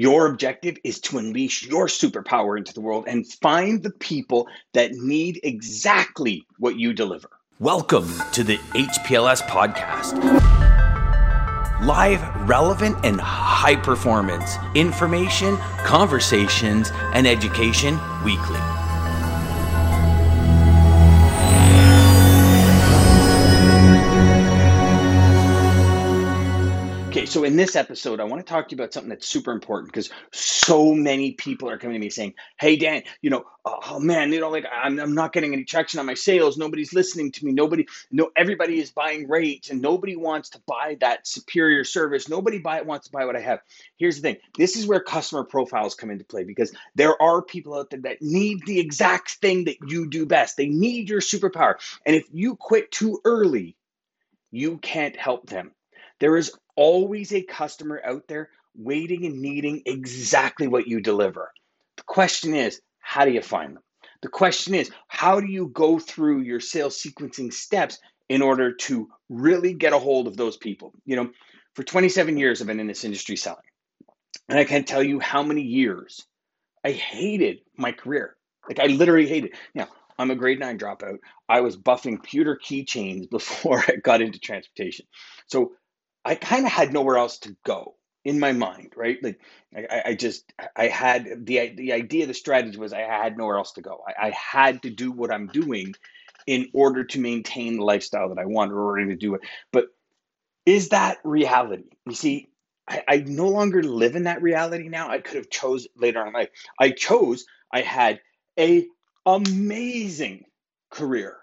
Your objective is to unleash your superpower into the world and find the people that need exactly what you deliver. Welcome to the HPLS podcast. Live, relevant, and high performance information, conversations, and education weekly. So in this episode, I want to talk to you about something that's super important because so many people are coming to me saying, "Hey, Dan, you know, oh man, you know, like I'm, I'm not getting any traction on my sales. Nobody's listening to me. Nobody, no, everybody is buying rates, and nobody wants to buy that superior service. Nobody buy wants to buy what I have." Here's the thing: this is where customer profiles come into play because there are people out there that need the exact thing that you do best. They need your superpower, and if you quit too early, you can't help them. There is always a customer out there waiting and needing exactly what you deliver. The question is, how do you find them? The question is, how do you go through your sales sequencing steps in order to really get a hold of those people? You know, for 27 years, I've been in this industry selling. And I can't tell you how many years I hated my career. Like, I literally hated it. Now, I'm a grade nine dropout. I was buffing pewter keychains before I got into transportation. So I kind of had nowhere else to go in my mind, right? Like I, I just I had the the idea, the strategy was I had nowhere else to go. I, I had to do what I'm doing in order to maintain the lifestyle that I want, or order to do it. But is that reality? You see, I, I no longer live in that reality now. I could have chose later on in life. I chose. I had a amazing career,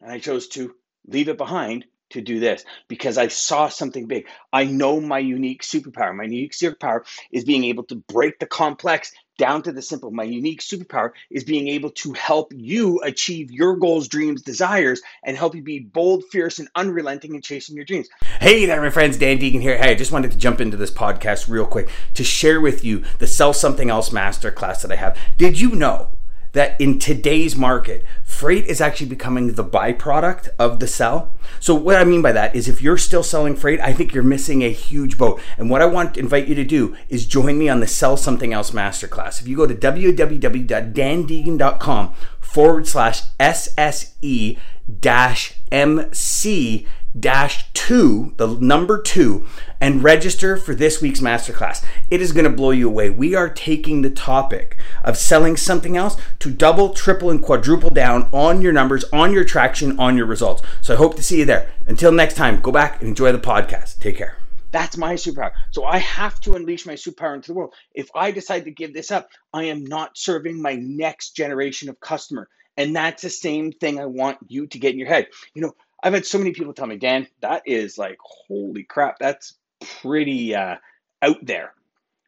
and I chose to leave it behind to do this because I saw something big. I know my unique superpower. My unique superpower is being able to break the complex down to the simple. My unique superpower is being able to help you achieve your goals, dreams, desires, and help you be bold, fierce, and unrelenting in chasing your dreams. Hey there, my friends. Dan Deigan here. Hey, I just wanted to jump into this podcast real quick to share with you the Sell Something Else Masterclass that I have. Did you know? that in today's market, freight is actually becoming the byproduct of the sell. So, what I mean by that is if you're still selling freight, I think you're missing a huge boat. And what I want to invite you to do is join me on the Sell Something Else Masterclass. If you go to www.dandeigan.com forward slash SSE dash MC dash two, the number two, and register for this week's masterclass. It is going to blow you away. We are taking the topic of selling something else to double, triple, and quadruple down on your numbers, on your traction, on your results. So I hope to see you there. Until next time, go back and enjoy the podcast. Take care. That's my superpower. So I have to unleash my superpower into the world. If I decide to give this up, I am not serving my next generation of customer. And that's the same thing I want you to get in your head. You know, I've had so many people tell me, Dan, that is like, holy crap, that's pretty uh, out there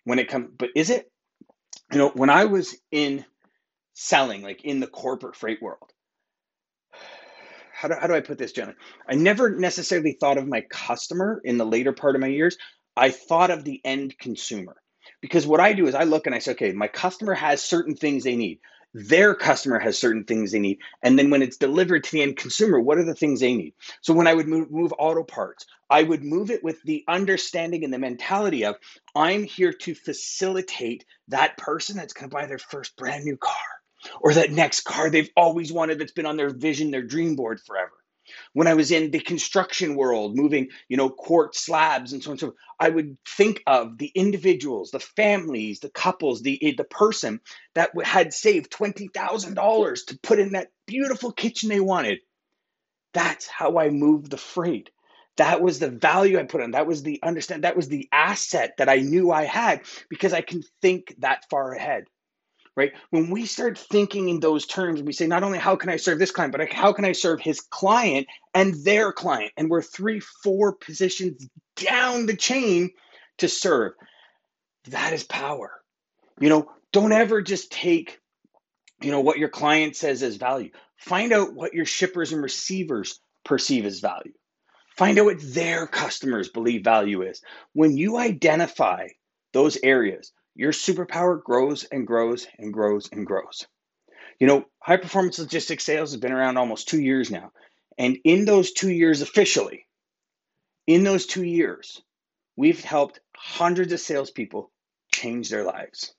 when it comes. But is it? You know, when I was in selling, like in the corporate freight world, how do, how do I put this, Jenna? I never necessarily thought of my customer in the later part of my years. I thought of the end consumer. Because what I do is I look and I say, okay, my customer has certain things they need their customer has certain things they need. And then when it's delivered to the end consumer what are the things they need? So when i would move, move auto parts i would move it with the understanding and the mentality of i'm here to facilitate that person that's going to buy their first brand new car or that next car they've always wanted that's been on their vision their dream board forever when I was in the construction world, moving, you know, quartz slabs and so on and so forth, I would think of the individuals, the families, the couples, the eh, the person that had saved twenty thousand dollars to put in that beautiful kitchen they wanted. That's how I moved the freight. That was the value I put on. That was the understand. That was the asset that I knew I had because I can think that far ahead right? When we start thinking in those terms, we say, not only how can I serve this client, but how can I serve his client and their client? And we're three, four positions down the chain to serve. That is power. You know, don't ever just take, you know, what your client says as value. Find out what your shippers and receivers perceive as value. Find out what their customers believe value is. When you identify those areas, your superpower grows and grows and grows and grows. You know, high performance logistics sales has been around almost two years now. And in those two years, officially, in those two years, we've helped hundreds of salespeople change their lives.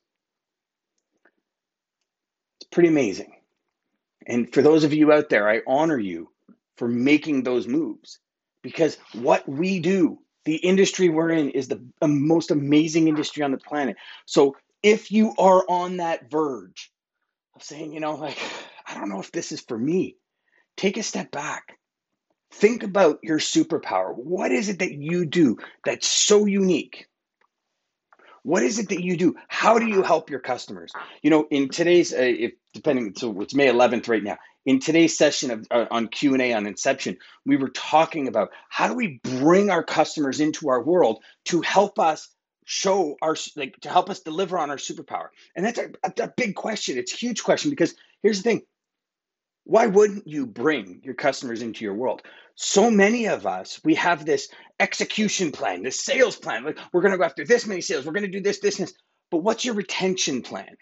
It's pretty amazing. And for those of you out there, I honor you for making those moves because what we do, the industry we're in, is the most amazing industry on the planet. So if you are on that verge of saying, you know, like, I don't know if this is for me, take a step back. Think about your superpower. What is it that you do that's so unique? What is it that you do? How do you help your customers? You know, in today's, uh, if depending, so it's May 11th right now. In today's session of uh, on Q and A on Inception, we were talking about how do we bring our customers into our world to help us show our like to help us deliver on our superpower. And that's a, a, a, big question. It's a huge question because here's the thing. Why wouldn't you bring your customers into your world? So many of us we have this execution plan this sales plan. Like we're going to go after this many sales. We're going to do this this this. But what's your retention plan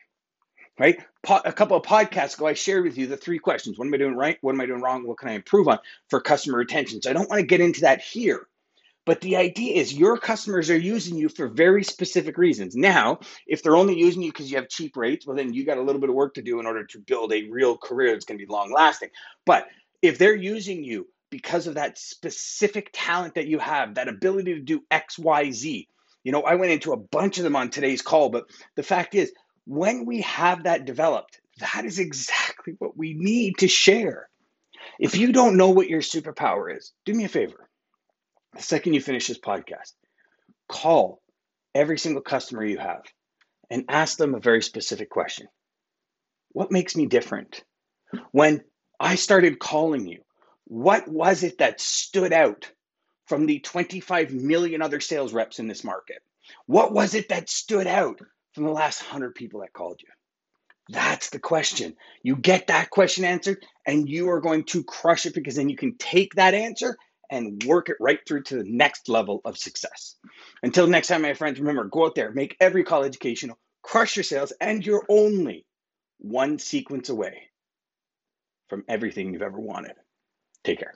right? Po- a couple of podcasts ago i shared with you the three questions. What am i doing right? What am i doing wrong? What can i improve on for customer retention? So i don't want to get into that here. But the idea is your customers are using you for very specific reasons. Now, if they're only using you because you have cheap rates, well, then you got a little bit of work to do in order to build a real career that's going to be long lasting. But if they're using you because of that specific talent that you have, that ability to do X, Y, Z, you know, I went into a bunch of them on today's call, but the fact is, when we have that developed, that is exactly what we need to share. If you don't know what your superpower is, do me a favor the second you finish this podcast, call every single customer you have and ask them a very specific question What makes me different? When I started calling you, what was it that stood out from the 25 million other sales reps in this market? What was it that stood out from the last 100 people that called you? That's the question. You get that question answered, and you are going to crush it because then you can take that answer and work it right through to the next level of success. Until next time, my friends, remember go out there, make every call educational, crush your sales, and you're only one sequence away from everything you've ever wanted. Take care.